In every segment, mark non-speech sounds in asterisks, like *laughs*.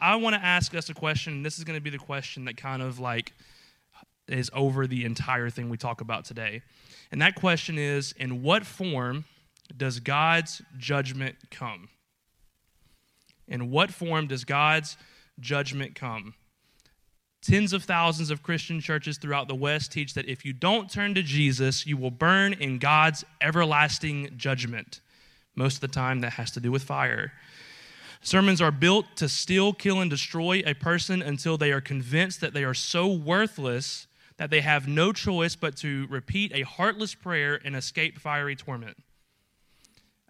I want to ask us a question. This is going to be the question that kind of like is over the entire thing we talk about today. And that question is In what form does God's judgment come? In what form does God's judgment come? Tens of thousands of Christian churches throughout the West teach that if you don't turn to Jesus, you will burn in God's everlasting judgment. Most of the time, that has to do with fire. Sermons are built to steal, kill, and destroy a person until they are convinced that they are so worthless that they have no choice but to repeat a heartless prayer and escape fiery torment.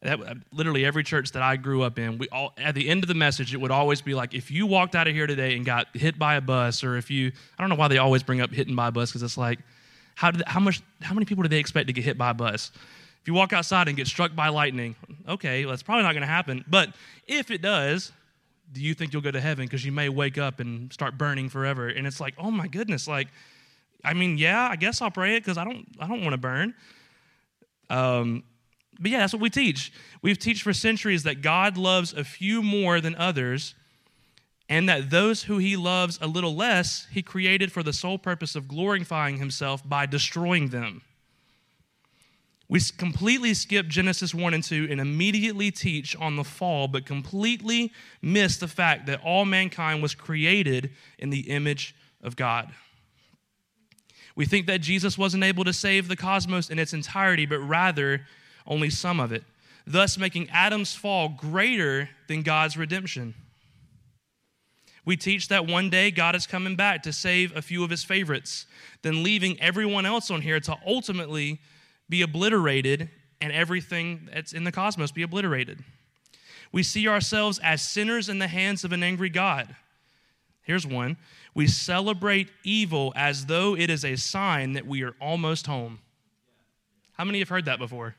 That, uh, literally every church that I grew up in, we all at the end of the message, it would always be like, if you walked out of here today and got hit by a bus, or if you, I don't know why they always bring up hitting by a bus because it's like, how did, how much, how many people do they expect to get hit by a bus? You walk outside and get struck by lightning, okay, well, that's probably not going to happen. But if it does, do you think you'll go to heaven? Because you may wake up and start burning forever. And it's like, oh my goodness, like I mean, yeah, I guess I'll pray it because I don't, I don't want to burn. Um, but yeah, that's what we teach. We've teach for centuries that God loves a few more than others, and that those who He loves a little less, He created for the sole purpose of glorifying Himself by destroying them. We completely skip Genesis 1 and 2 and immediately teach on the fall, but completely miss the fact that all mankind was created in the image of God. We think that Jesus wasn't able to save the cosmos in its entirety, but rather only some of it, thus making Adam's fall greater than God's redemption. We teach that one day God is coming back to save a few of his favorites, then leaving everyone else on here to ultimately be obliterated and everything that's in the cosmos be obliterated. We see ourselves as sinners in the hands of an angry God. Here's one we celebrate evil as though it is a sign that we are almost home. How many have heard that before?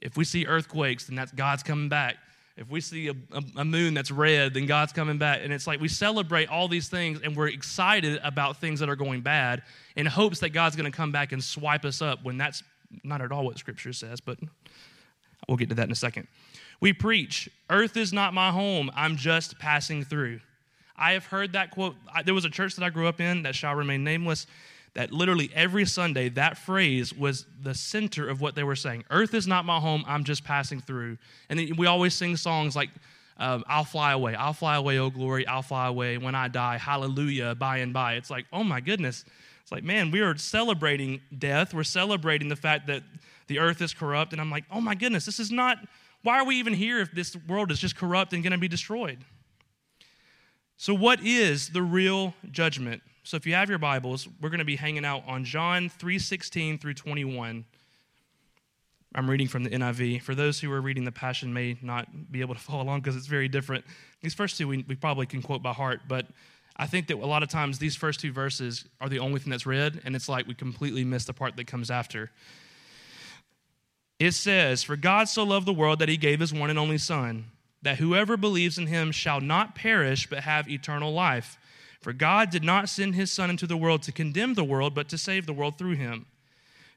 If we see earthquakes, then that's God's coming back. If we see a, a, moon that's red, then God's coming back. And it's like we celebrate all these things and we're excited about things that are going bad in hopes that God's going to come back and swipe us up when that's not at all what Scripture says, but we'll get to that in a second. We preach, Earth is not my home, I'm just passing through. I have heard that quote. There was a church that I grew up in that shall remain nameless. That literally every Sunday, that phrase was the center of what they were saying. Earth is not my home, I'm just passing through. And we always sing songs like, um, I'll fly away, I'll fly away, oh glory, I'll fly away when I die, hallelujah, by and by. It's like, oh my goodness. It's like, man, we are celebrating death. We're celebrating the fact that the earth is corrupt. And I'm like, oh my goodness, this is not, why are we even here if this world is just corrupt and to be destroyed? So, what is the real judgment? So, if you have your Bibles, we're going to be hanging out on John 3:16 through 21. I'm reading from the NIV. For those who are reading the Passion may not be able to *laughs* follow along because it's very different. These first two we, we probably can quote by heart, but I think that a lot of times these first two verses are the only thing that's read, and it's like we completely miss the part that comes after. It says, For God so loved the world that he gave his one and only Son that whoever believes in him shall not perish but have eternal life. For God did not send his Son into the world to condemn the world, but to save the world through him.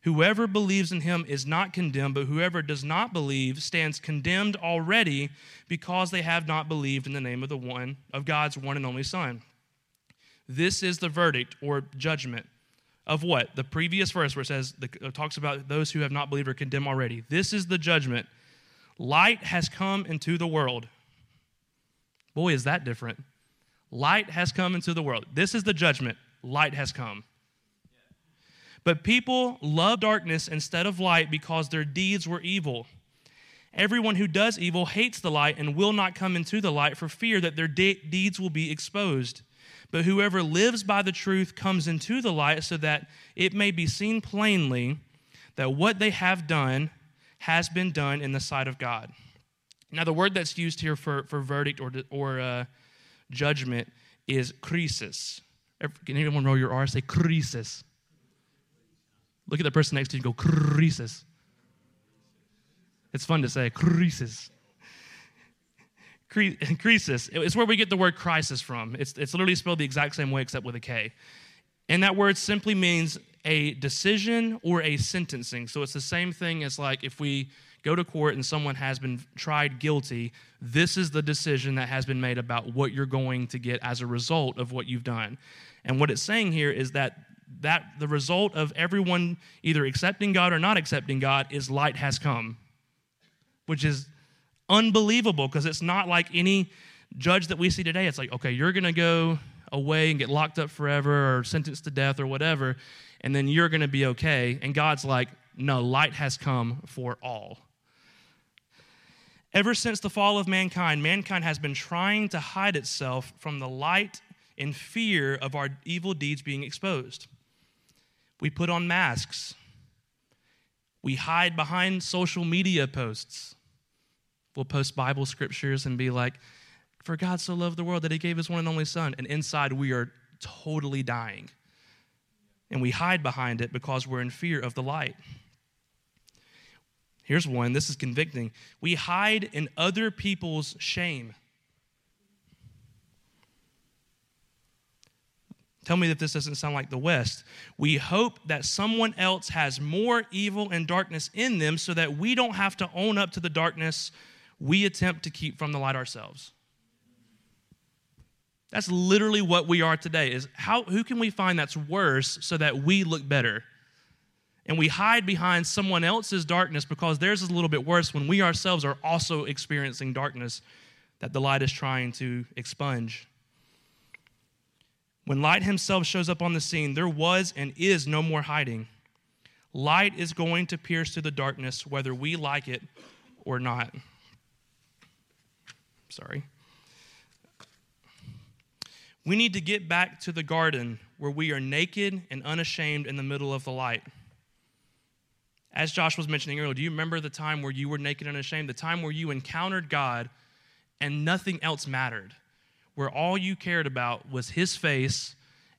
Whoever believes in him is not condemned, but whoever does not believe stands condemned already because they have not believed in the name of the one of God's one and only Son. This is the verdict or judgment of what? The previous verse where it says the, uh, talks about those who have not believed are condemned already. This is the judgment Light has come into the world. Boy, is that different. Light has come into the world. This is the judgment. Light has come. But people love darkness instead of light because their deeds were evil. Everyone who does evil hates the light and will not come into the light for fear that their de- deeds will be exposed. But whoever lives by the truth comes into the light so that it may be seen plainly that what they have done has been done in the sight of God. Now, the word that's used here for, for verdict or, or uh, judgment is crisis. Can anyone roll your R? Say crisis. Look at the person next to you and go crisis. It's fun to say crisis. Krisis. *laughs* It's where we get the word crisis from. It's, it's literally spelled the exact same way except with a K. And that word simply means a decision or a sentencing. So it's the same thing as like if we go to court and someone has been tried guilty, this is the decision that has been made about what you're going to get as a result of what you've done. And what it's saying here is that that the result of everyone either accepting God or not accepting God is light has come, which is unbelievable because it's not like any judge that we see today. It's like, okay, you're going to go away and get locked up forever or sentenced to death or whatever, and then you're going to be okay. And God's like, no, light has come for all. Ever since the fall of mankind, mankind has been trying to hide itself from the light in fear of our evil deeds being exposed. We put on masks. We hide behind social media posts. We'll post Bible scriptures and be like, For God so loved the world that he gave his one and only Son. And inside we are totally dying. And we hide behind it because we're in fear of the light. Here's one this is convicting. We hide in other people's shame. Tell me that this doesn't sound like the West. We hope that someone else has more evil and darkness in them so that we don't have to own up to the darkness we attempt to keep from the light ourselves. That's literally what we are today is how who can we find that's worse so that we look better? And we hide behind someone else's darkness because theirs is a little bit worse when we ourselves are also experiencing darkness that the light is trying to expunge. When light himself shows up on the scene, there was and is no more hiding. Light is going to pierce through the darkness, whether we like it or not. Sorry. We need to get back to the garden where we are naked and unashamed in the middle of the light. As Josh was mentioning earlier, do you remember the time where you were naked and ashamed? The time where you encountered God and nothing else mattered? where all you cared about was his face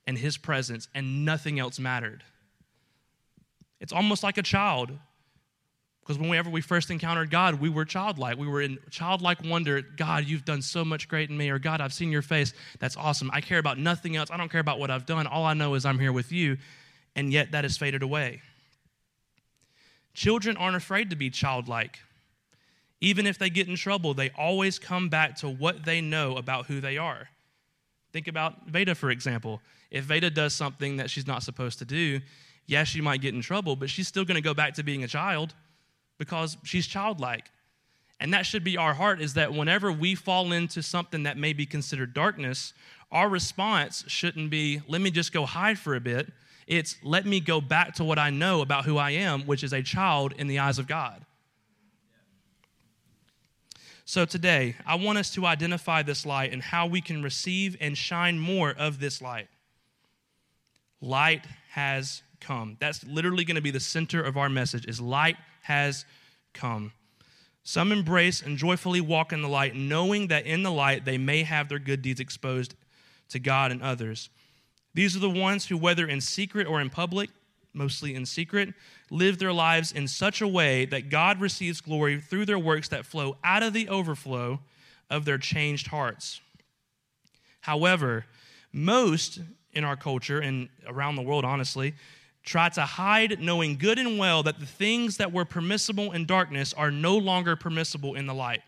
and his presence and nothing else mattered. It's almost like a child. Because whenever we first encountered God, we were childlike. We were in childlike wonder God, you've done so much great in me, or God, I've seen your face. That's awesome. I care about nothing else. I don't care about what I've done. All I know is I'm here with you. And yet that has faded away. Children aren't afraid to be childlike. Even if they get in trouble, they always come back to what they know about who they are. Think about Veda, for example. If Veda does something that she's not supposed to do, yes, she might get in trouble, but she's still going to go back to being a child because she's childlike. And that should be our heart is that whenever we fall into something that may be considered darkness, our response shouldn't be, let me just go hide for a bit. It's, let me go back to what I know about who I am, which is a child in the eyes of God. So today, I want us to identify this light and how we can receive and shine more of this light. Light has come. That's literally going to be the center of our message is light has come. Some embrace and joyfully walk in the light, knowing that in the light they may have their good deeds exposed to God and others. These are the ones who, whether in secret or in public, mostly in secret, live their lives in such a way that God receives glory through their works that flow out of the overflow of their changed hearts. However, most in our culture and around the world, honestly, try to hide knowing good and well that the things that were permissible in darkness are no longer permissible in the light.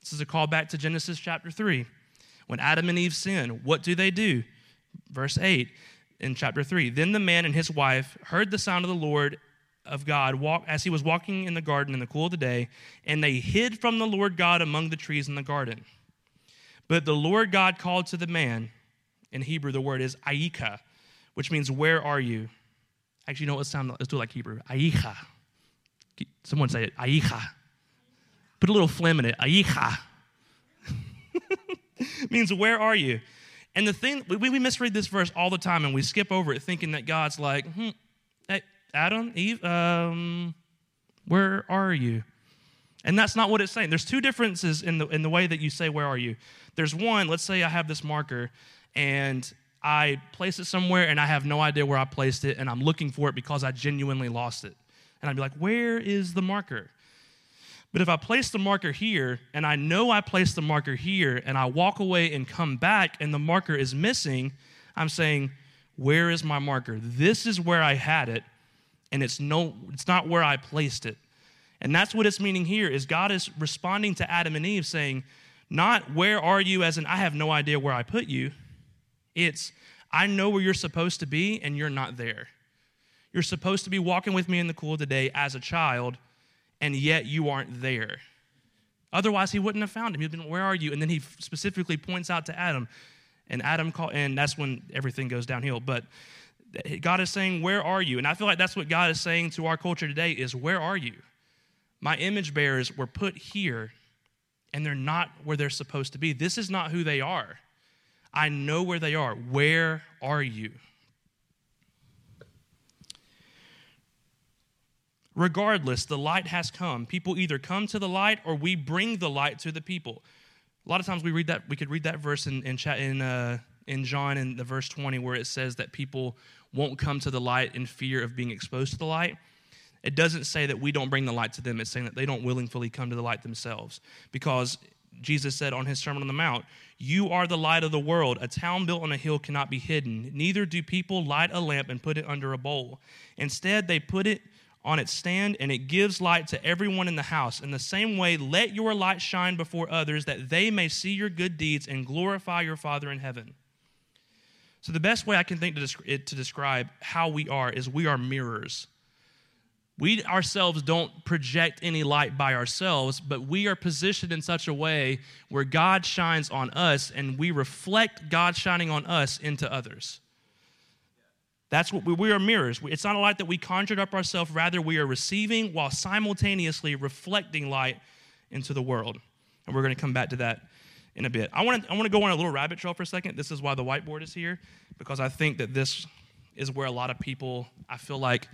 This is a call back to Genesis chapter 3. When Adam and Eve sin, what do they do? Verse 8 in chapter 3. Then the man and his wife heard the sound of the Lord of God walk, as he was walking in the garden in the cool of the day, and they hid from the Lord God among the trees in the garden. But the Lord God called to the man, in Hebrew the word is Aika, which means where are you? Actually, you know what? Sound, let's do it like Hebrew. Aicha. Someone say it. Aicha. Put a little phlegm in it. Aicha. *laughs* means where are you? And the thing, we, we misread this verse all the time and we skip over it thinking that God's like, hmm, hey, Adam, Eve, um, where are you? And that's not what it's saying. There's two differences in the, in the way that you say, where are you? There's one, let's say I have this marker and I place it somewhere and I have no idea where I placed it and I'm looking for it because I genuinely lost it. And I'd be like, where is the marker? But if I place the marker here and I know I placed the marker here and I walk away and come back and the marker is missing, I'm saying, where is my marker? This is where I had it and it's no it's not where I placed it. And that's what it's meaning here is God is responding to Adam and Eve saying, not where are you as in I have no idea where I put you. It's I know where you're supposed to be and you're not there. You're supposed to be walking with me in the cool of the day as a child, and yet you aren't there. Otherwise, he wouldn't have found him. He'd been, Where are you? And then he specifically points out to Adam. And Adam call, and that's when everything goes downhill. But God is saying, Where are you? And I feel like that's what God is saying to our culture today is where are you? My image bearers were put here, and they're not where they're supposed to be. This is not who they are. I know where they are. Where are you? Regardless, the light has come. People either come to the light or we bring the light to the people. A lot of times we read that, we could read that verse in, in, in, uh, in John in the verse 20 where it says that people won't come to the light in fear of being exposed to the light. It doesn't say that we don't bring the light to them. It's saying that they don't willingly come to the light themselves. Because Jesus said on his Sermon on the Mount, You are the light of the world. A town built on a hill cannot be hidden. Neither do people light a lamp and put it under a bowl. Instead, they put it on its stand, and it gives light to everyone in the house. In the same way, let your light shine before others, that they may see your good deeds and glorify your Father in heaven. So, the best way I can think to, desc- to describe how we are is we are mirrors. We ourselves don't project any light by ourselves, but we are positioned in such a way where God shines on us and we reflect God shining on us into others. That's what we, we are mirrors. It's not a light that we conjured up ourselves, rather, we are receiving while simultaneously reflecting light into the world. And we're going to come back to that in a bit. I want to I want to go on a little rabbit trail for a second. This is why the whiteboard is here because I think that this is where a lot of people I feel like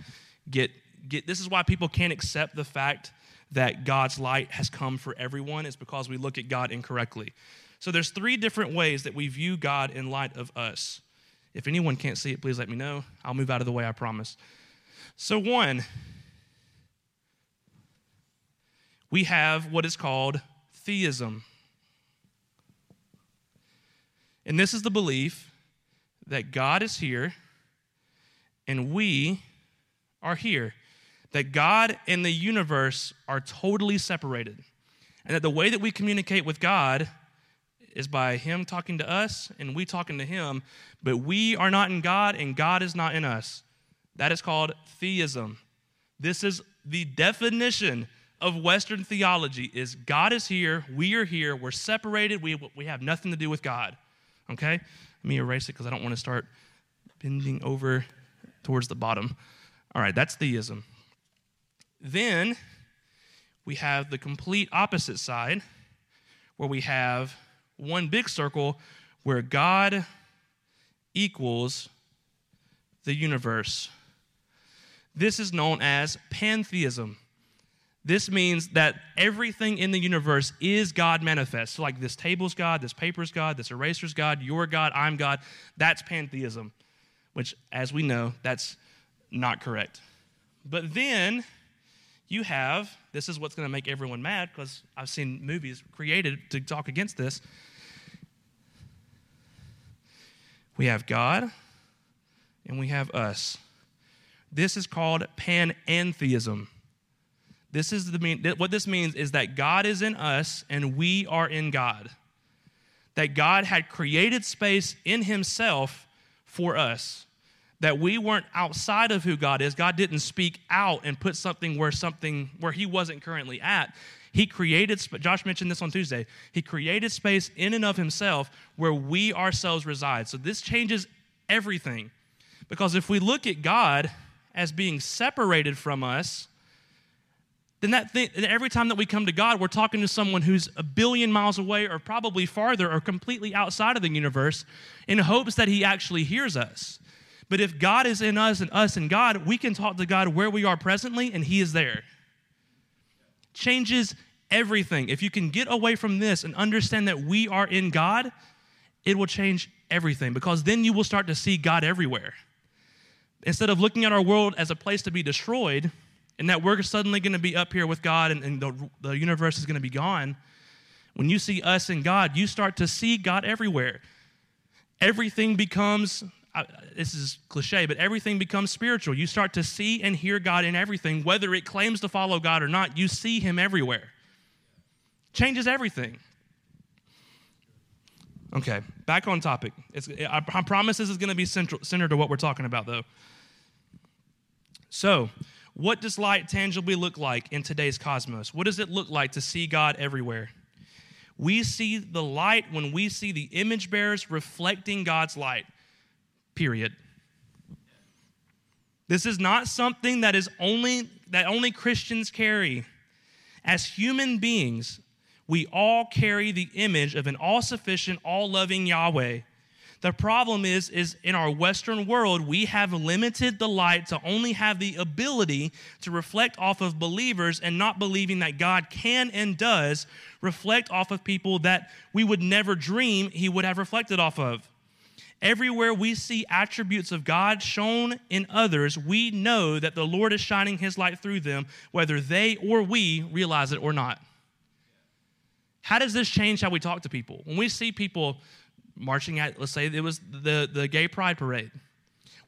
get get this is why people can't accept the fact that God's light has come for everyone is because we look at God incorrectly. So there's three different ways that we view God in light of us. If anyone can't see it, please let me know. I'll move out of the way, I promise. So, one, we have what is called theism. And this is the belief that God is here and we are here. That God and the universe are totally separated. And that the way that we communicate with God is by Him talking to us and we talking to Him, but we are not in God and God is not in us. That is called theism. This is the definition of Western theology is God is here, we are here, we're separated, we, we have nothing to do with God. Okay? Let me erase it because I don't want to start bending over towards the bottom. All right, that's theism. Then we have the complete opposite side where we have one big circle where God equals the universe. This is known as pantheism. This means that everything in the universe is God manifest. So, like this table's God, this paper's God, this eraser's God, your God, I'm God. That's pantheism, which, as we know, that's not correct. But then you have this is what's going to make everyone mad because I've seen movies created to talk against this. We have God and we have us. This is called panentheism. This is the mean what this means is that God is in us and we are in God. That God had created space in himself for us that we weren't outside of who God is. God didn't speak out and put something where something where he wasn't currently at. He created Josh mentioned this on Tuesday. He created space in and of himself where we ourselves reside. So this changes everything. Because if we look at God as being separated from us, then that thing, every time that we come to God, we're talking to someone who's a billion miles away or probably farther or completely outside of the universe in hopes that he actually hears us. But if God is in us and us in God, we can talk to God where we are presently and He is there. Changes everything. If you can get away from this and understand that we are in God, it will change everything because then you will start to see God everywhere. Instead of looking at our world as a place to be destroyed and that we're suddenly going to be up here with God and, and the, the universe is going to be gone, when you see us in God, you start to see God everywhere. Everything becomes This is cliche, but everything becomes spiritual. You start to see and hear God in everything, whether it claims to follow God or not. You see Him everywhere. Changes everything. Okay, back on topic. It's, I, I promise this is going to be central, centered to what we're talking about, though. So, what does light tangibly look like in today's cosmos? What does it look like to see God everywhere? We see the light when we see the image bearers reflecting God's light, period. This is not something that is only that only Christians carry. As human beings, we all carry the image of an all-sufficient, all-loving Yahweh the problem is, is in our Western world, we have limited the light to only have the ability to reflect off of believers and not believing that God can and does reflect off of people that we would never dream he would have reflected off of. Everywhere we see attributes of God shown in others, we know that the Lord is shining his light through them, whether they or we realize it or not. How does this change how we talk to people? When we see people marching at, let's say it was the, the gay pride parade.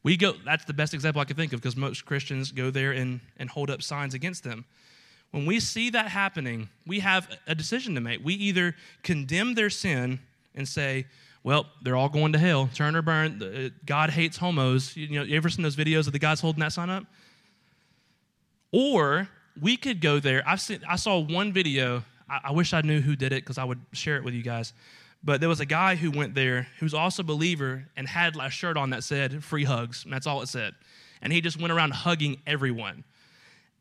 We go, that's the best example I can think of because most Christians go there and, and hold up signs against them. When we see that happening, we have a decision to make. We either condemn their sin and say, well, they're all going to hell, turn or burn. Uh, God hates homos. You, know, you ever seen those videos of the guys holding that sign up? Or we could go there. I've seen, I saw one video. I, I wish I knew who did it because I would share it with you guys. But there was a guy who went there who's also a believer and had a shirt on that said free hugs. And that's all it said. And he just went around hugging everyone.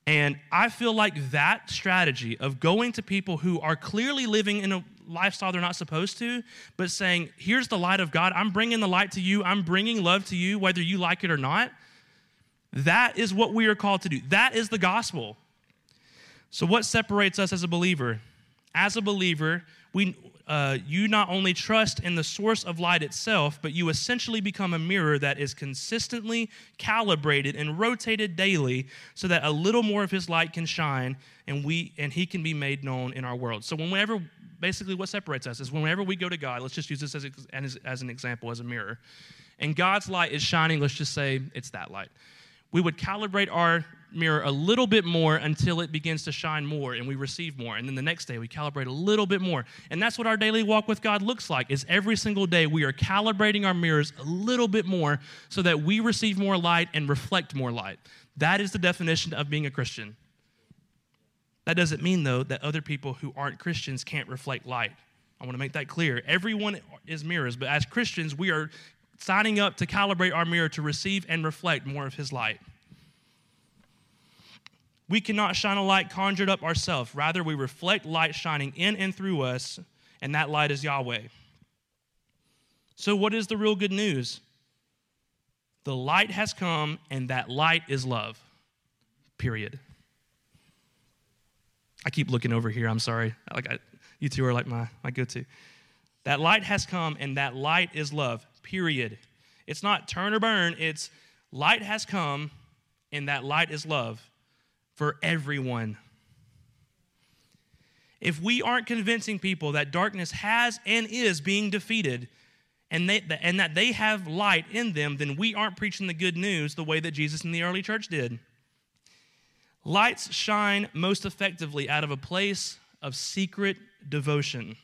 And I feel like that strategy of going to people who are clearly living in a lifestyle they're not supposed to, but saying, here's the light of God. I'm bringing the light to you. I'm bringing love to you, whether you like it or not. That is what we are called to do. That is the gospel. So, what separates us as a believer? As a believer, we, uh, you not only trust in the source of light itself, but you essentially become a mirror that is consistently calibrated and rotated daily so that a little more of his light can shine and we and he can be made known in our world. So whenever basically what separates us is whenever we go to God, let's just use this as, as, as an example, as a mirror, and God's light is shining, let's just say it's that light. We would calibrate our mirror a little bit more until it begins to shine more and we receive more. And then the next day we calibrate a little bit more. And that's what our daily walk with god looks like is every single day we are calibrating our mirrors a little bit more so that we receive more light and reflect more light. That is the definition of being a christian. That doesn't mean though that other people who aren't christians can't reflect light. I want to make that clear. Everyone is mirrors but as christians we are signing up to calibrate our mirror to receive and reflect more of his light we cannot shine a light conjured up ourselves. Rather, we reflect light shining in and through us, and that light is Yahweh. So, what is the real good news? The light has come, and that light is love. Period. I keep looking over here. I'm sorry. Like I, you two are like my, my go-to. That light has come, and that light is love. Period. It's not turn or burn. It's light has come, and that light is love for everyone. If we aren't convincing people that darkness has and is being defeated, and, they, and that they have light in them, then we aren't preaching the good news the way that Jesus in the early church did. Lights shine most effectively out of a place of secret devotion.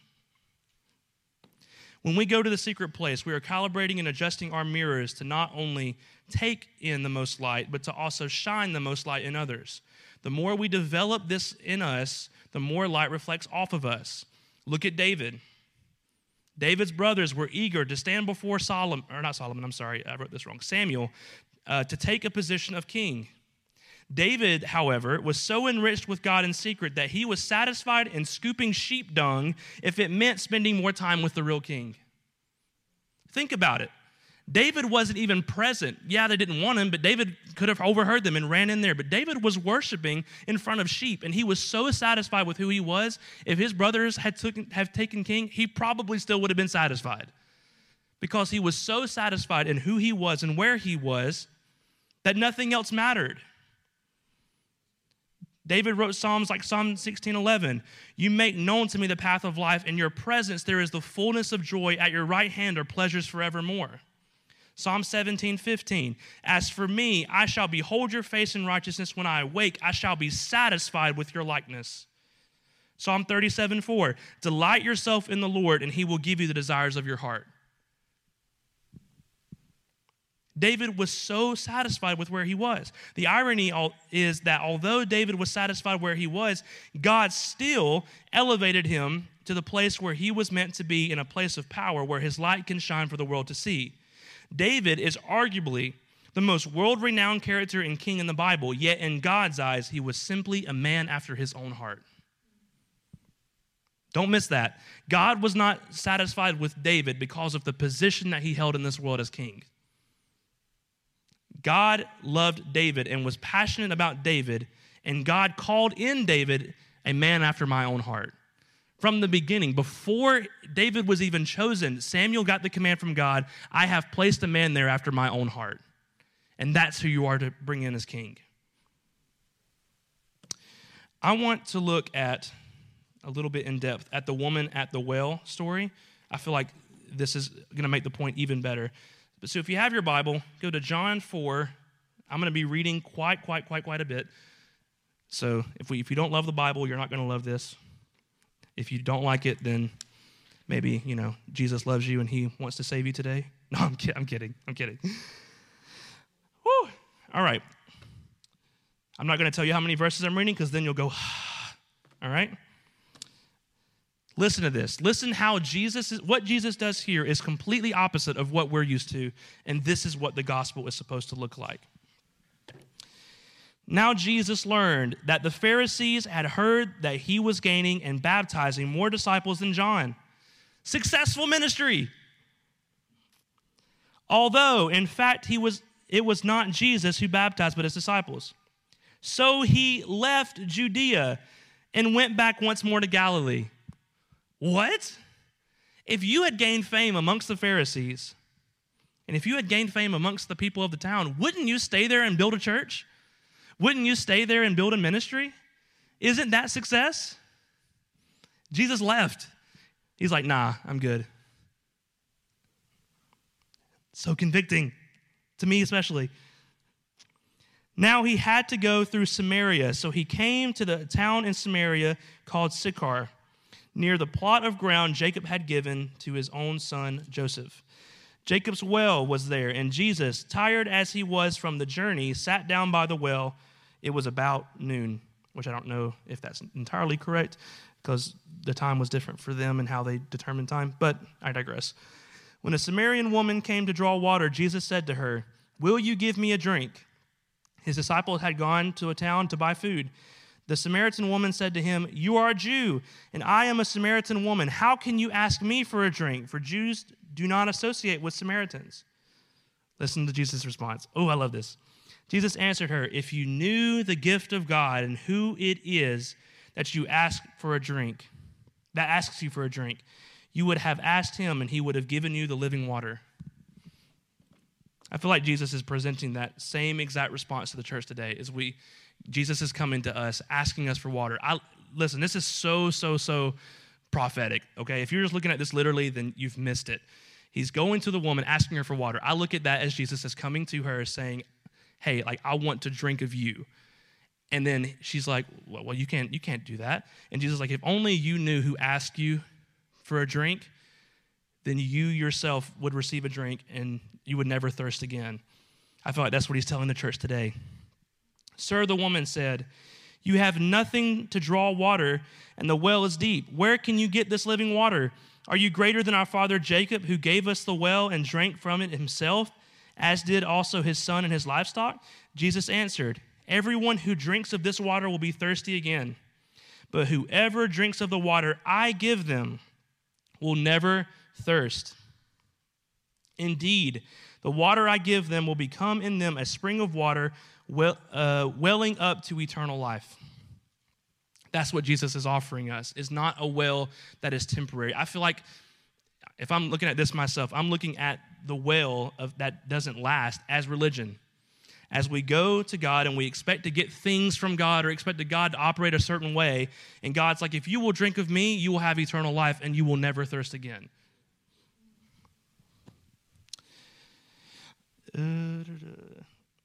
When we go to the secret place, we are calibrating and adjusting our mirrors to not only take in the most light, but to also shine the most light in others. The more we develop this in us, the more light reflects off of us. Look at David. David's brothers were eager to stand before Solomon, or not Solomon, I'm sorry, I wrote this wrong, Samuel, uh, to take a position of king. David, however, was so enriched with God in secret that he was satisfied in scooping sheep dung if it meant spending more time with the real king. Think about it. David wasn't even present. Yeah, they didn't want him, but David could have overheard them and ran in there. But David was worshiping in front of sheep, and he was so satisfied with who he was. If his brothers had took, have taken king, he probably still would have been satisfied because he was so satisfied in who he was and where he was that nothing else mattered. David wrote Psalms like Psalm 16:11. You make known to me the path of life. In your presence there is the fullness of joy. At your right hand are pleasures forevermore. Psalm 17, 15. As for me, I shall behold your face in righteousness when I awake. I shall be satisfied with your likeness. Psalm 37, 4. Delight yourself in the Lord, and he will give you the desires of your heart. David was so satisfied with where he was. The irony is that although David was satisfied where he was, God still elevated him to the place where he was meant to be in a place of power where his light can shine for the world to see. David is arguably the most world renowned character and king in the Bible, yet in God's eyes, he was simply a man after his own heart. Don't miss that. God was not satisfied with David because of the position that he held in this world as king. God loved David and was passionate about David, and God called in David a man after my own heart. From the beginning, before David was even chosen, Samuel got the command from God I have placed a man there after my own heart. And that's who you are to bring in as king. I want to look at a little bit in depth at the woman at the well story. I feel like this is going to make the point even better. But so if you have your Bible, go to John 4. I'm going to be reading quite, quite, quite, quite a bit. So if, we, if you don't love the Bible, you're not going to love this. If you don't like it, then maybe, you know, Jesus loves you and he wants to save you today. *laughs* No, I'm, ki- I'm kidding. I'm kidding. Woo! All right. I'm not going to tell you how many verses I'm reading because then you'll go, *sighs* all right? Listen to this. Listen how Jesus is, what Jesus does here is completely opposite of what we're used to, and this is what the gospel is supposed to look like. Now Jesus learned that the Pharisees had heard that he was gaining and baptizing more disciples than John. Successful ministry. Although, in fact, he was, it was not Jesus who baptized, but his disciples. So he left Judea and went back once more to Galilee. What? If you had gained fame amongst the Pharisees, and if you had gained fame amongst the people of the town, wouldn't you stay there and build a church? Wouldn't you stay there and build a ministry? Isn't that success? Jesus left. He's like, nah, I'm good. So convicting, to me especially. Now he had to go through Samaria, so he came to the town in Samaria called Sychar near the plot of ground Jacob had given to his own son Joseph. Jacob's well was there, and Jesus, tired as he was from the journey, sat down by the well. It was about noon, which I don't know if that's entirely correct because the time was different for them and how they determined time, but I digress. When a Samaritan woman came to draw water, Jesus said to her, Will you give me a drink? His disciples had gone to a town to buy food. The Samaritan woman said to him, You are a Jew, and I am a Samaritan woman. How can you ask me for a drink? For Jews do not associate with Samaritans. Listen to Jesus' response. Oh, I love this. Jesus answered her, If you knew the gift of God and who it is that you ask for a drink, that asks you for a drink, you would have asked him, and he would have given you the living water. I feel like Jesus is presenting that same exact response to the church today as we Jesus is coming to us asking us for water. I listen, this is so so so prophetic, okay? If you're just looking at this literally, then you've missed it. He's going to the woman asking her for water. I look at that as Jesus is coming to her saying, "Hey, like I want to drink of you." And then she's like, well, well, you can't you can't do that." And Jesus is like, "If only you knew who asked you for a drink, then you yourself would receive a drink and you would never thirst again." I feel like that's what he's telling the church today. Sir, the woman said, You have nothing to draw water, and the well is deep. Where can you get this living water? Are you greater than our father Jacob, who gave us the well and drank from it himself, as did also his son and his livestock? Jesus answered, Everyone who drinks of this water will be thirsty again. But whoever drinks of the water I give them will never thirst. Indeed, the water I give them will become in them a spring of water well, uh, welling up to eternal life. That's what Jesus is offering us, is not a well that is temporary. I feel like if I'm looking at this myself, I'm looking at the well of that doesn't last as religion. As we go to God and we expect to get things from God or expect God to operate a certain way, and God's like, if you will drink of me, you will have eternal life and you will never thirst again.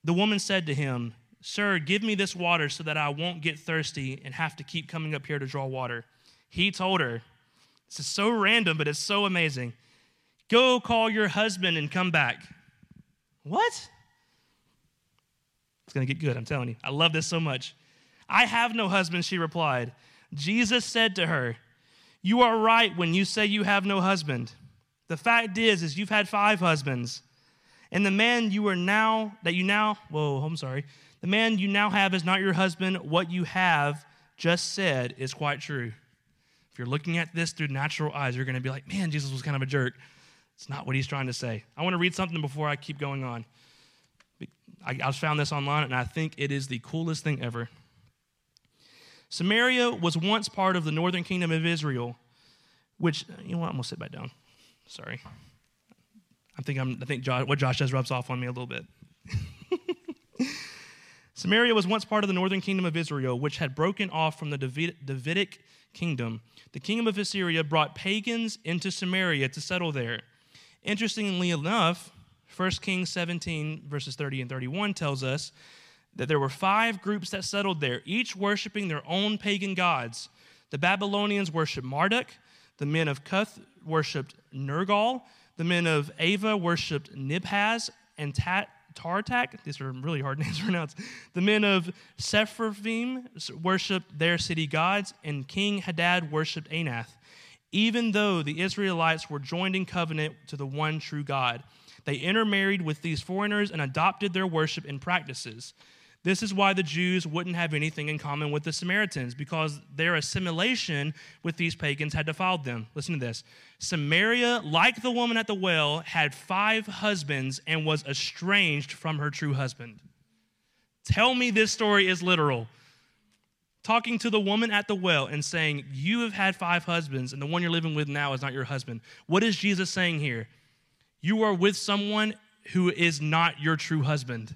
The woman said to him, Sir, give me this water so that I won't get thirsty and have to keep coming up here to draw water. He told her, This is so random, but it's so amazing. Go call your husband and come back. What? It's going to get good, I'm telling you. I love this so much. I have no husband, she replied. Jesus said to her, You are right when you say you have no husband. The fact is, is you've had five husbands. And the man you are now, that you now, whoa, I'm sorry. The man you now have is not your husband. What you have just said is quite true. If you're looking at this through natural eyes, you're going to be like, man, Jesus was kind of a jerk. It's not what he's trying to say. I want to read something before I keep going on. I, I found this online, and I think it is the coolest thing ever. Samaria was once part of the northern kingdom of Israel, which, you know what, I'm going to sit back down. Sorry. I think, I'm, I think Josh, what Josh does rubs off on me a little bit. *laughs* Samaria was once part of the northern kingdom of Israel, which had broken off from the Davidic kingdom. The kingdom of Assyria brought pagans into Samaria to settle there. Interestingly enough, 1 Kings 17, verses 30 and 31 tells us that there were five groups that settled there, each worshiping their own pagan gods. The Babylonians worshiped Marduk, the men of Cuth worshiped Nergal, the men of Ava worshiped Nibhaz and Tat. Tartak, these are really hard *laughs* names to pronounce. The men of Sepharvaim worshiped their city gods, and King Hadad worshiped Anath, even though the Israelites were joined in covenant to the one true God. They intermarried with these foreigners and adopted their worship and practices. This is why the Jews wouldn't have anything in common with the Samaritans, because their assimilation with these pagans had defiled them. Listen to this Samaria, like the woman at the well, had five husbands and was estranged from her true husband. Tell me this story is literal. Talking to the woman at the well and saying, You have had five husbands, and the one you're living with now is not your husband. What is Jesus saying here? You are with someone who is not your true husband.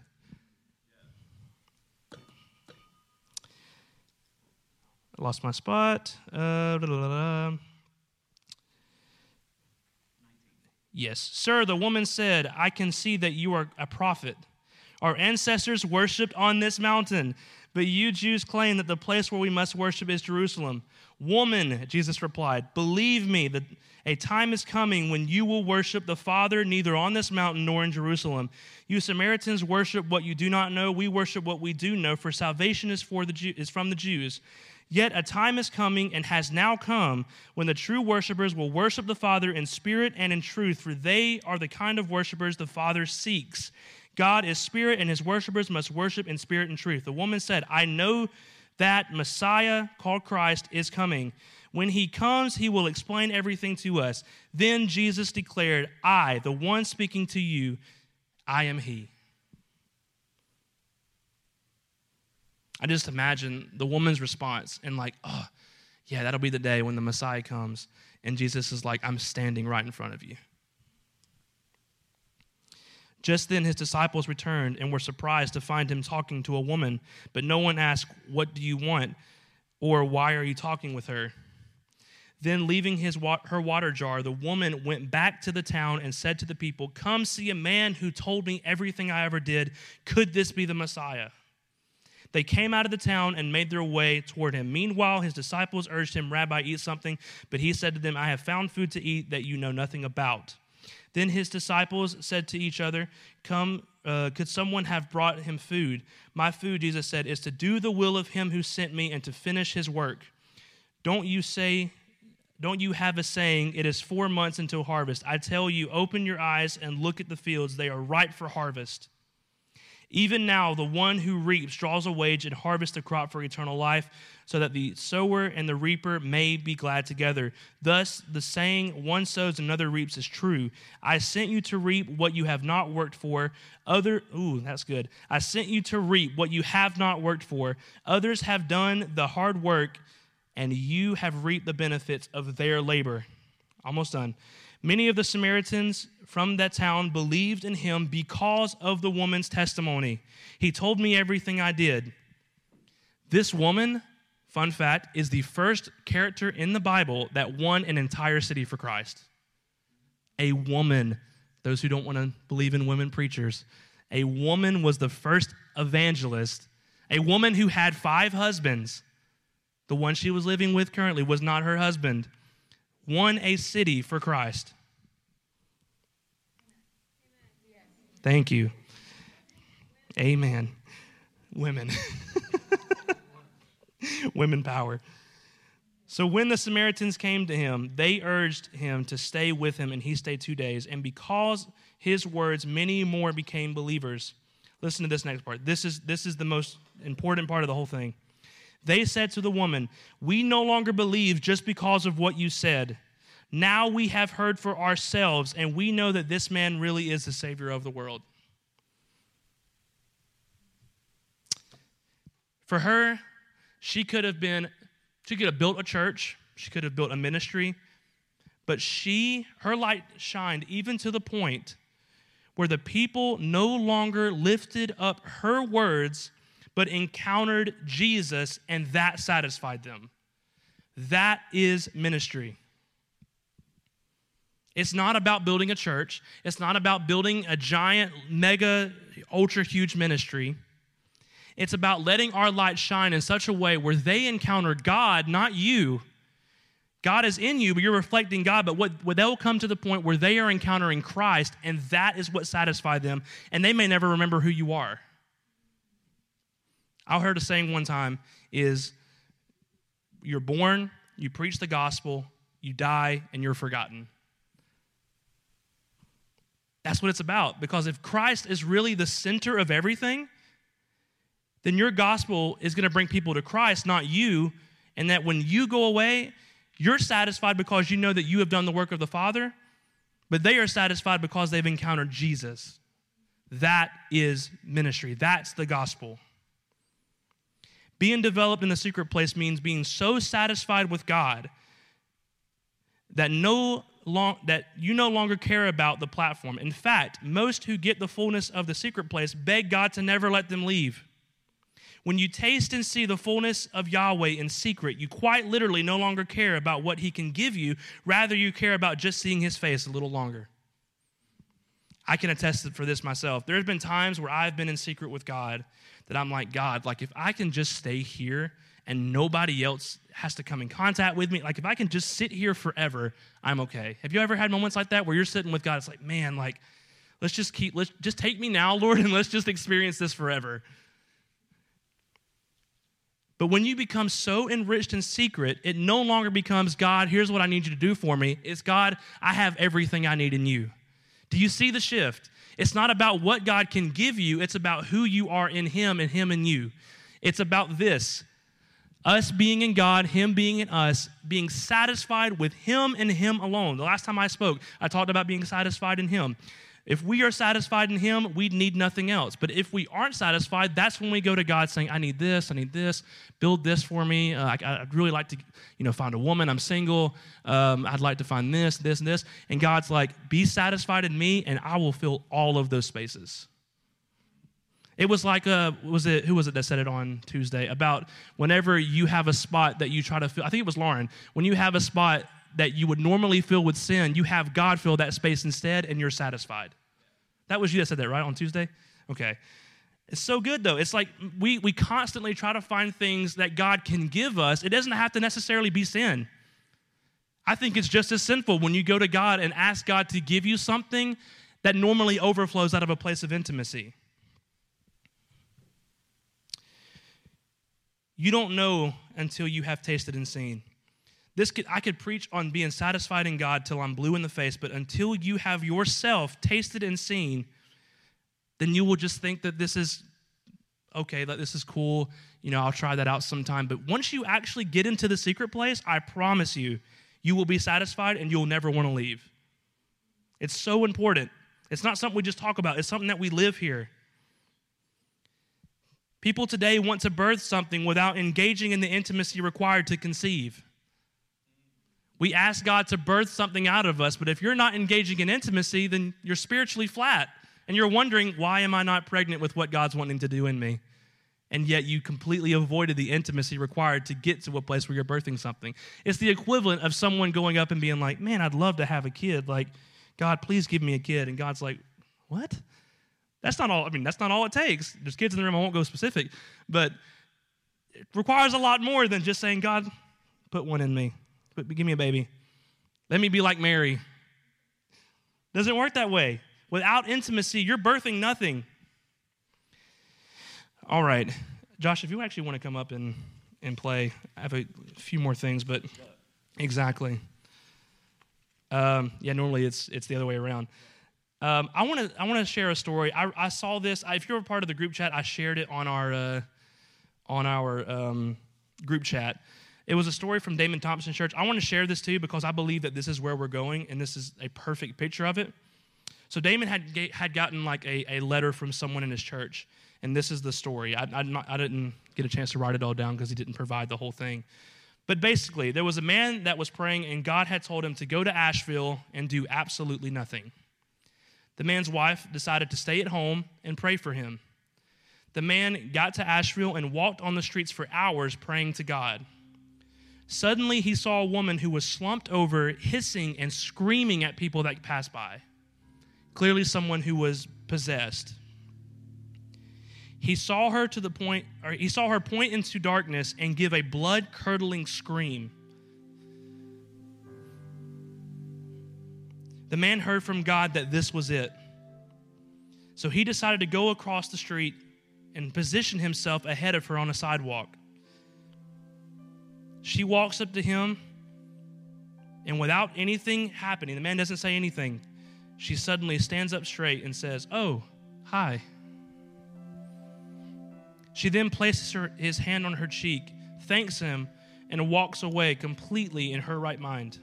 Lost my spot. Uh, yes. Sir, the woman said, I can see that you are a prophet. Our ancestors worshiped on this mountain, but you Jews claim that the place where we must worship is Jerusalem. Woman, Jesus replied, believe me that a time is coming when you will worship the Father neither on this mountain nor in Jerusalem. You Samaritans worship what you do not know. We worship what we do know, for salvation is, for the Jew, is from the Jews. Yet a time is coming and has now come when the true worshipers will worship the Father in spirit and in truth, for they are the kind of worshipers the Father seeks. God is spirit, and his worshipers must worship in spirit and truth. The woman said, I know that Messiah, called Christ, is coming. When he comes, he will explain everything to us. Then Jesus declared, I, the one speaking to you, I am he. I just imagine the woman's response and, like, oh, yeah, that'll be the day when the Messiah comes. And Jesus is like, I'm standing right in front of you. Just then his disciples returned and were surprised to find him talking to a woman, but no one asked, What do you want? or Why are you talking with her? Then, leaving his, her water jar, the woman went back to the town and said to the people, Come see a man who told me everything I ever did. Could this be the Messiah? They came out of the town and made their way toward him. Meanwhile, his disciples urged him, Rabbi, eat something. But he said to them, I have found food to eat that you know nothing about. Then his disciples said to each other, Come, uh, could someone have brought him food? My food, Jesus said, is to do the will of him who sent me and to finish his work. Don't you say, don't you have a saying, it is four months until harvest? I tell you, open your eyes and look at the fields, they are ripe for harvest. Even now, the one who reaps draws a wage and harvests a crop for eternal life, so that the sower and the reaper may be glad together. Thus, the saying, one sows, another reaps, is true. I sent you to reap what you have not worked for. Other, ooh, that's good. I sent you to reap what you have not worked for. Others have done the hard work, and you have reaped the benefits of their labor. Almost done. Many of the Samaritans from that town believed in him because of the woman's testimony. He told me everything I did. This woman, fun fact, is the first character in the Bible that won an entire city for Christ. A woman those who don't want to believe in women preachers, a woman was the first evangelist, a woman who had five husbands. The one she was living with currently was not her husband. Won a city for Christ. Thank you. Amen. Women. *laughs* Women power. So when the Samaritans came to him, they urged him to stay with him, and he stayed two days. And because his words, many more became believers. Listen to this next part. This is, this is the most important part of the whole thing. They said to the woman, We no longer believe just because of what you said. Now we have heard for ourselves, and we know that this man really is the Savior of the world. For her, she could have been she could have built a church, she could have built a ministry, but she, her light shined even to the point where the people no longer lifted up her words, but encountered Jesus, and that satisfied them. That is ministry. It's not about building a church. It's not about building a giant, mega, ultra huge ministry. It's about letting our light shine in such a way where they encounter God, not you. God is in you, but you're reflecting God. But what, what they'll come to the point where they are encountering Christ, and that is what satisfies them, and they may never remember who you are. I heard a saying one time is you're born, you preach the gospel, you die, and you're forgotten. That's what it's about. Because if Christ is really the center of everything, then your gospel is going to bring people to Christ, not you. And that when you go away, you're satisfied because you know that you have done the work of the Father, but they are satisfied because they've encountered Jesus. That is ministry. That's the gospel. Being developed in the secret place means being so satisfied with God that no long, that you no longer care about the platform. In fact, most who get the fullness of the secret place beg God to never let them leave. When you taste and see the fullness of Yahweh in secret, you quite literally no longer care about what He can give you. Rather, you care about just seeing His face a little longer. I can attest for this myself. There's been times where I've been in secret with God that I'm like, God, like if I can just stay here and nobody else has to come in contact with me, like if I can just sit here forever, I'm okay. Have you ever had moments like that where you're sitting with God? It's like, man, like, let's just keep, let's just take me now, *laughs* Lord, and let's just experience this forever. But when you become so enriched in secret, it no longer becomes God, here's what I need you to do for me. It's God, I have everything I need in you. Do you see the shift? It's not about what God can give you, it's about who you are in Him and Him in you. It's about this us being in God, Him being in us, being satisfied with Him and Him alone. The last time I spoke, I talked about being satisfied in Him. If we are satisfied in Him, we need nothing else. But if we aren't satisfied, that's when we go to God saying, I need this, I need this, build this for me. Uh, I, would really like to, you know, find a woman. I'm single. Um, I'd like to find this, this, and this. And God's like, be satisfied in me, and I will fill all of those spaces. It was like, uh, was it, who was it that said it on Tuesday? About whenever you have a spot that you try to fill, I think it was Lauren, when you have a spot that you would normally fill with sin, you have God fill that space instead, and you're satisfied. That was you that said that, right, on Tuesday? Okay. It's so good though. It's like we, we constantly try to find things that God can give us. It doesn't have to necessarily be sin. I think it's just as sinful when you go to God and ask God to give you something that normally overflows out of a place of intimacy. You don't know until you have tasted and seen. This could, I could preach on being satisfied in God till I'm blue in the face, but until you have yourself tasted and seen, then you will just think that this is okay, that this is cool. You know, I'll try that out sometime. But once you actually get into the secret place, I promise you, you will be satisfied and you'll never want to leave. It's so important. It's not something we just talk about, it's something that we live here. People today want to birth something without engaging in the intimacy required to conceive. We ask God to birth something out of us, but if you're not engaging in intimacy, then you're spiritually flat. And you're wondering, why am I not pregnant with what God's wanting to do in me? And yet you completely avoided the intimacy required to get to a place where you're birthing something. It's the equivalent of someone going up and being like, man, I'd love to have a kid. Like, God, please give me a kid. And God's like, What? That's not all. I mean, that's not all it takes. There's kids in the room. I won't go specific, but it requires a lot more than just saying, God, put one in me. Put, give me a baby. Let me be like Mary. Doesn't work that way. Without intimacy, you're birthing nothing. All right. Josh, if you actually want to come up and, and play, I have a few more things, but exactly. Um, yeah, normally it's, it's the other way around. Um, I want to I want to share a story. I, I saw this. I, if you're a part of the group chat, I shared it on our uh, on our um, group chat. It was a story from Damon Thompson Church. I want to share this too because I believe that this is where we're going, and this is a perfect picture of it. So Damon had had gotten like a, a letter from someone in his church, and this is the story. I, I, not, I didn't get a chance to write it all down because he didn't provide the whole thing. But basically, there was a man that was praying, and God had told him to go to Asheville and do absolutely nothing. The man's wife decided to stay at home and pray for him. The man got to Asheville and walked on the streets for hours praying to God. Suddenly, he saw a woman who was slumped over, hissing and screaming at people that passed by. Clearly, someone who was possessed. He saw her to the point, or he saw her point into darkness and give a blood curdling scream. The man heard from God that this was it. So he decided to go across the street and position himself ahead of her on a sidewalk. She walks up to him, and without anything happening, the man doesn't say anything. She suddenly stands up straight and says, Oh, hi. She then places her, his hand on her cheek, thanks him, and walks away completely in her right mind.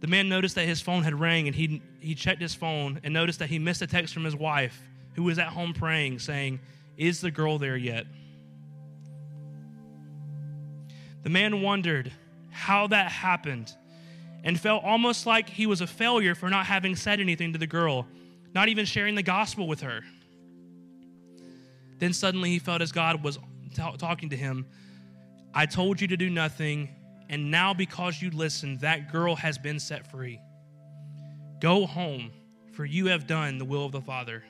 The man noticed that his phone had rang and he, he checked his phone and noticed that he missed a text from his wife, who was at home praying, saying, Is the girl there yet? The man wondered how that happened and felt almost like he was a failure for not having said anything to the girl, not even sharing the gospel with her. Then suddenly he felt as God was t- talking to him I told you to do nothing and now, because you listened, that girl has been set free. Go home, for you have done the will of the Father.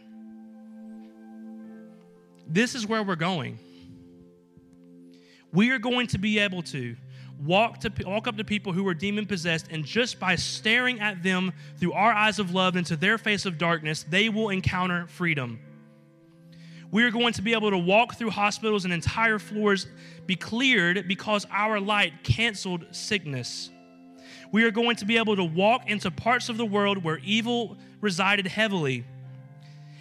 This is where we're going. We are going to be able to walk to walk up to people who are demon possessed and just by staring at them through our eyes of love into their face of darkness they will encounter freedom we are going to be able to walk through hospitals and entire floors be cleared because our light canceled sickness. We are going to be able to walk into parts of the world where evil resided heavily.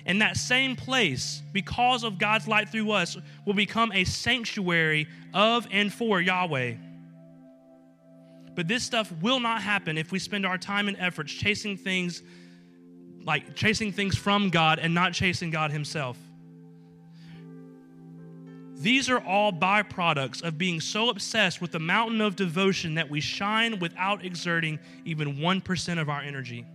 And that same place, because of God's light through us, will become a sanctuary of and for Yahweh. But this stuff will not happen if we spend our time and efforts chasing things like chasing things from God and not chasing God Himself. These are all byproducts of being so obsessed with the mountain of devotion that we shine without exerting even 1% of our energy.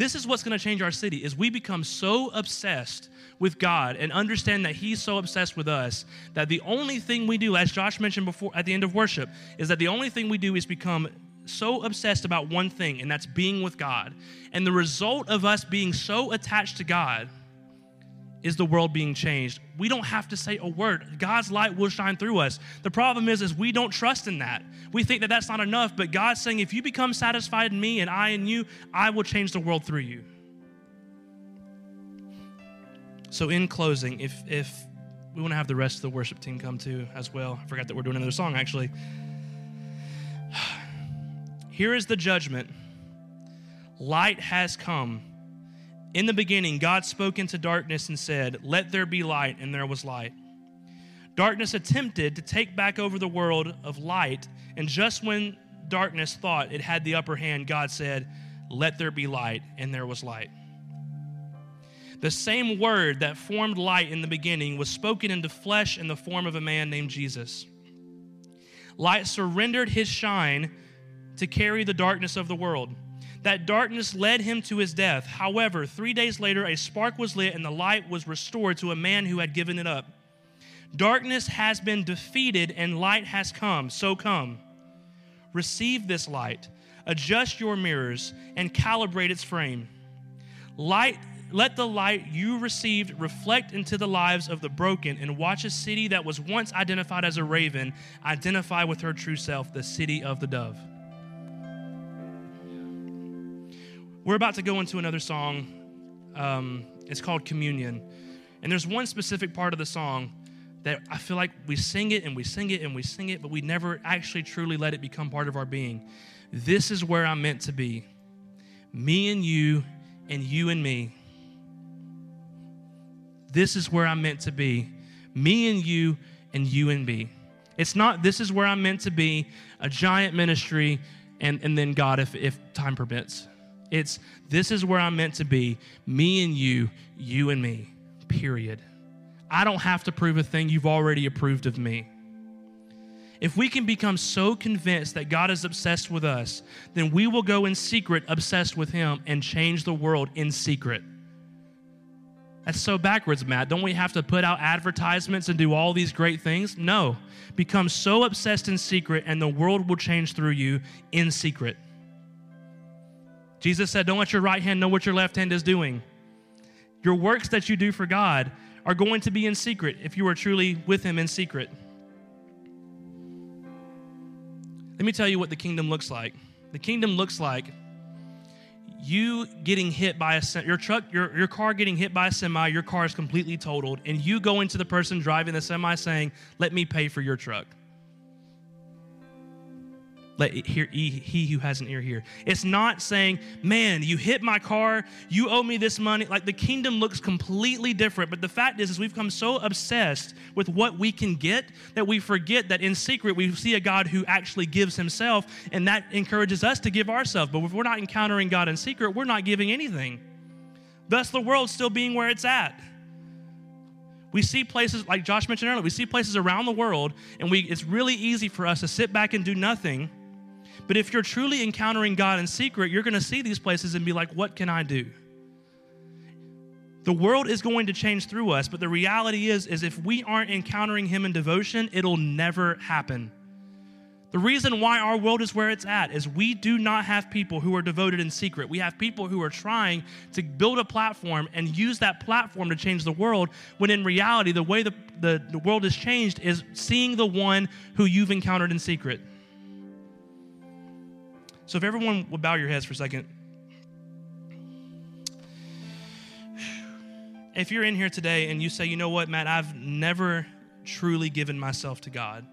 This is what's going to change our city is we become so obsessed with God and understand that he's so obsessed with us that the only thing we do as Josh mentioned before at the end of worship is that the only thing we do is become so obsessed about one thing and that's being with God. And the result of us being so attached to God is the world being changed. We don't have to say a word. God's light will shine through us. The problem is is we don't trust in that. We think that that's not enough, but God's saying if you become satisfied in me and I in you, I will change the world through you. So in closing, if if we want to have the rest of the worship team come too as well. I forgot that we're doing another song actually. *sighs* Here is the judgment. Light has come in the beginning, God spoke into darkness and said, Let there be light, and there was light. Darkness attempted to take back over the world of light, and just when darkness thought it had the upper hand, God said, Let there be light, and there was light. The same word that formed light in the beginning was spoken into flesh in the form of a man named Jesus. Light surrendered his shine to carry the darkness of the world. That darkness led him to his death. However, three days later, a spark was lit and the light was restored to a man who had given it up. Darkness has been defeated and light has come. So come. receive this light, adjust your mirrors, and calibrate its frame. Light, let the light you received reflect into the lives of the broken and watch a city that was once identified as a raven identify with her true self, the city of the dove. We're about to go into another song. Um, it's called Communion. And there's one specific part of the song that I feel like we sing it and we sing it and we sing it, but we never actually truly let it become part of our being. This is where I'm meant to be. Me and you, and you and me. This is where I'm meant to be. Me and you, and you and me. It's not this is where I'm meant to be, a giant ministry, and, and then God, if, if time permits. It's this is where I'm meant to be, me and you, you and me, period. I don't have to prove a thing you've already approved of me. If we can become so convinced that God is obsessed with us, then we will go in secret obsessed with Him and change the world in secret. That's so backwards, Matt. Don't we have to put out advertisements and do all these great things? No. Become so obsessed in secret, and the world will change through you in secret. Jesus said, Don't let your right hand know what your left hand is doing. Your works that you do for God are going to be in secret if you are truly with Him in secret. Let me tell you what the kingdom looks like. The kingdom looks like you getting hit by a your truck your, your car getting hit by a semi your car is completely totaled and you go into the person driving the semi saying let me pay for your truck let hear, he, he who has an ear hear. It's not saying, man, you hit my car, you owe me this money. Like the kingdom looks completely different. But the fact is, is we've become so obsessed with what we can get that we forget that in secret we see a God who actually gives himself, and that encourages us to give ourselves. But if we're not encountering God in secret, we're not giving anything. Thus, the world still being where it's at. We see places, like Josh mentioned earlier, we see places around the world, and we, it's really easy for us to sit back and do nothing but if you're truly encountering God in secret, you're going to see these places and be like, what can I do? The world is going to change through us, but the reality is is if we aren't encountering him in devotion, it'll never happen. The reason why our world is where it's at is we do not have people who are devoted in secret. We have people who are trying to build a platform and use that platform to change the world, when in reality, the way the, the, the world has changed is seeing the one who you've encountered in secret. So if everyone would bow your heads for a second. If you're in here today and you say, you know what, Matt, I've never truly given myself to God.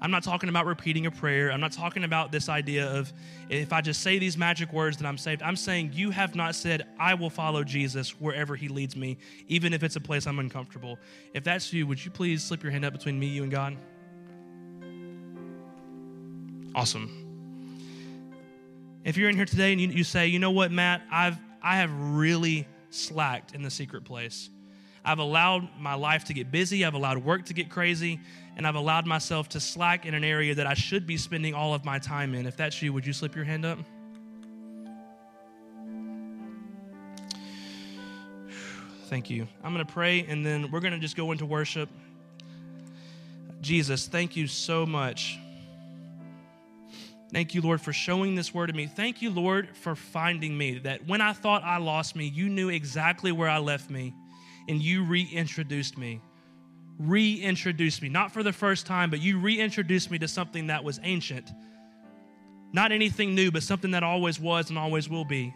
I'm not talking about repeating a prayer. I'm not talking about this idea of if I just say these magic words that I'm saved. I'm saying you have not said, I will follow Jesus wherever he leads me, even if it's a place I'm uncomfortable. If that's you, would you please slip your hand up between me, you, and God? Awesome. If you're in here today and you, you say, you know what, Matt, I've, I have really slacked in the secret place. I've allowed my life to get busy, I've allowed work to get crazy, and I've allowed myself to slack in an area that I should be spending all of my time in. If that's you, would you slip your hand up? Thank you. I'm going to pray and then we're going to just go into worship. Jesus, thank you so much Thank you, Lord, for showing this word to me. Thank you, Lord, for finding me. That when I thought I lost me, you knew exactly where I left me and you reintroduced me. Reintroduced me. Not for the first time, but you reintroduced me to something that was ancient. Not anything new, but something that always was and always will be.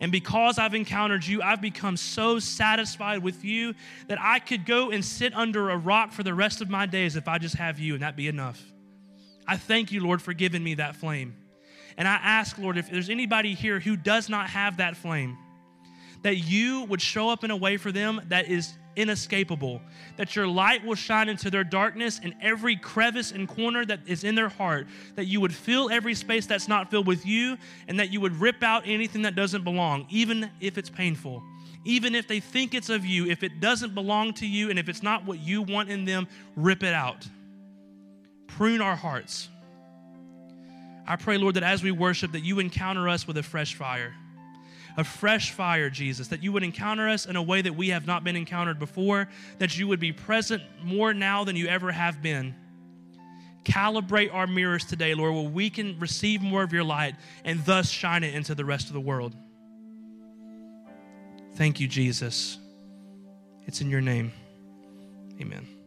And because I've encountered you, I've become so satisfied with you that I could go and sit under a rock for the rest of my days if I just have you, and that be enough. I thank you, Lord, for giving me that flame. And I ask, Lord, if there's anybody here who does not have that flame, that you would show up in a way for them that is inescapable, that your light will shine into their darkness and every crevice and corner that is in their heart, that you would fill every space that's not filled with you, and that you would rip out anything that doesn't belong, even if it's painful. Even if they think it's of you, if it doesn't belong to you, and if it's not what you want in them, rip it out prune our hearts. I pray, Lord, that as we worship, that you encounter us with a fresh fire. A fresh fire, Jesus, that you would encounter us in a way that we have not been encountered before, that you would be present more now than you ever have been. Calibrate our mirrors today, Lord, where we can receive more of your light and thus shine it into the rest of the world. Thank you, Jesus. It's in your name. Amen.